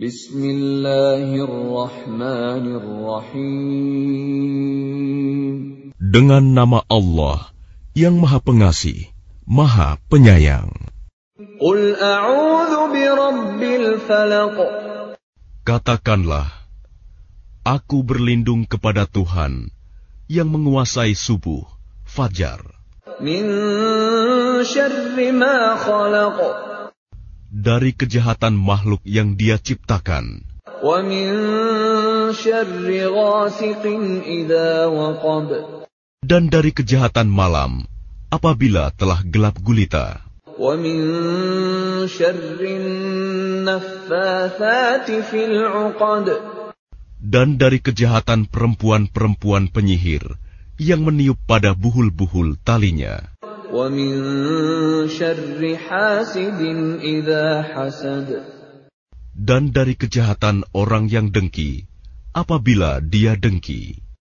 Bismillahirrahmanirrahim. Dengan nama Allah yang Maha Pengasih, Maha Penyayang. Qul a'udzu birabbil falaq. Katakanlah, Aku berlindung kepada Tuhan yang menguasai subuh, fajar. Min syarri ma khalaq Dari kejahatan makhluk yang dia ciptakan. Wa min syarri ghasiqin idza waqab. Dan dari kejahatan malam apabila telah gelap gulita. Wa min syarri naffathati fil 'uqad. Dan dari kejahatan perempuan-perempuan penyihir yang meniup pada buhul-buhul talinya. وَمِن Dan dari kejahatan orang yang dengki, apabila dia dengki.